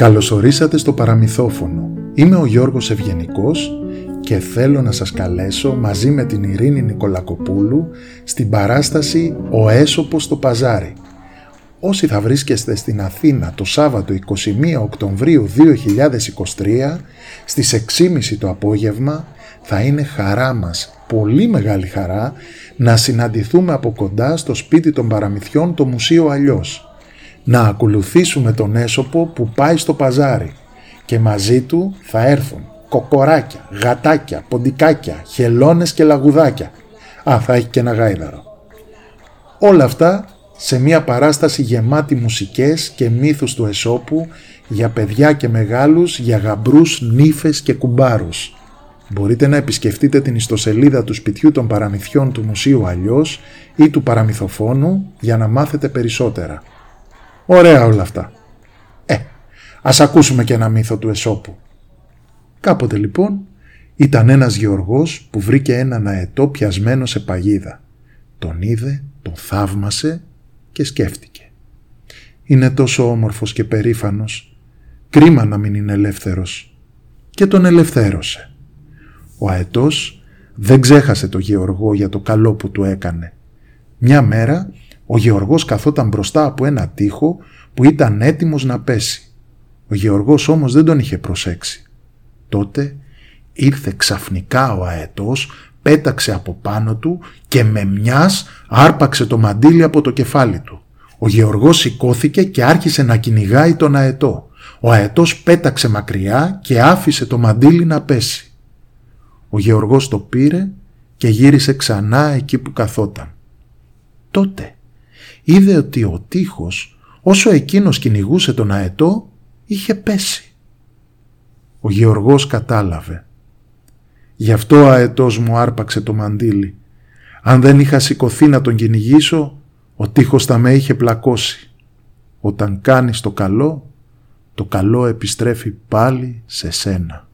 Καλωσορίσατε στο παραμυθόφωνο. Είμαι ο Γιώργος Ευγενικός και θέλω να σας καλέσω μαζί με την Ειρήνη Νικολακοπούλου στην παράσταση «Ο Έσωπος στο Παζάρι». Όσοι θα βρίσκεστε στην Αθήνα το Σάββατο 21 Οκτωβρίου 2023 στις 6.30 το απόγευμα θα είναι χαρά μας, πολύ μεγάλη χαρά, να συναντηθούμε από κοντά στο σπίτι των παραμυθιών το Μουσείο Αλλιώς να ακολουθήσουμε τον έσωπο που πάει στο παζάρι και μαζί του θα έρθουν κοκοράκια, γατάκια, ποντικάκια, χελώνες και λαγουδάκια. Α, θα έχει και ένα γάιδαρο. Όλα αυτά σε μια παράσταση γεμάτη μουσικές και μύθους του Εσώπου για παιδιά και μεγάλους, για γαμπρούς, νύφες και κουμπάρους. Μπορείτε να επισκεφτείτε την ιστοσελίδα του σπιτιού των παραμυθιών του Μουσείου Αλλιώς ή του Παραμυθοφόνου για να μάθετε περισσότερα. Ωραία όλα αυτά. Ε, ας ακούσουμε και ένα μύθο του Εσώπου. Κάποτε λοιπόν ήταν ένας γεωργός που βρήκε έναν αετό πιασμένο σε παγίδα. Τον είδε, τον θαύμασε και σκέφτηκε. Είναι τόσο όμορφος και περήφανος, κρίμα να μην είναι ελεύθερος. Και τον ελευθέρωσε. Ο αετός δεν ξέχασε το γεωργό για το καλό που του έκανε. Μια μέρα ο Γεωργός καθόταν μπροστά από ένα τοίχο που ήταν έτοιμος να πέσει. Ο Γεωργός όμως δεν τον είχε προσέξει. Τότε ήρθε ξαφνικά ο αετός, πέταξε από πάνω του και με μιας άρπαξε το μαντίλι από το κεφάλι του. Ο Γεωργός σηκώθηκε και άρχισε να κυνηγάει τον αετό. Ο αετός πέταξε μακριά και άφησε το μαντίλι να πέσει. Ο Γεωργός το πήρε και γύρισε ξανά εκεί που καθόταν. Τότε είδε ότι ο τείχος όσο εκείνος κυνηγούσε τον αετό είχε πέσει. Ο Γεωργός κατάλαβε. Γι' αυτό ο αετός μου άρπαξε το μαντίλι. Αν δεν είχα σηκωθεί να τον κυνηγήσω, ο τείχος θα με είχε πλακώσει. Όταν κάνεις το καλό, το καλό επιστρέφει πάλι σε σένα.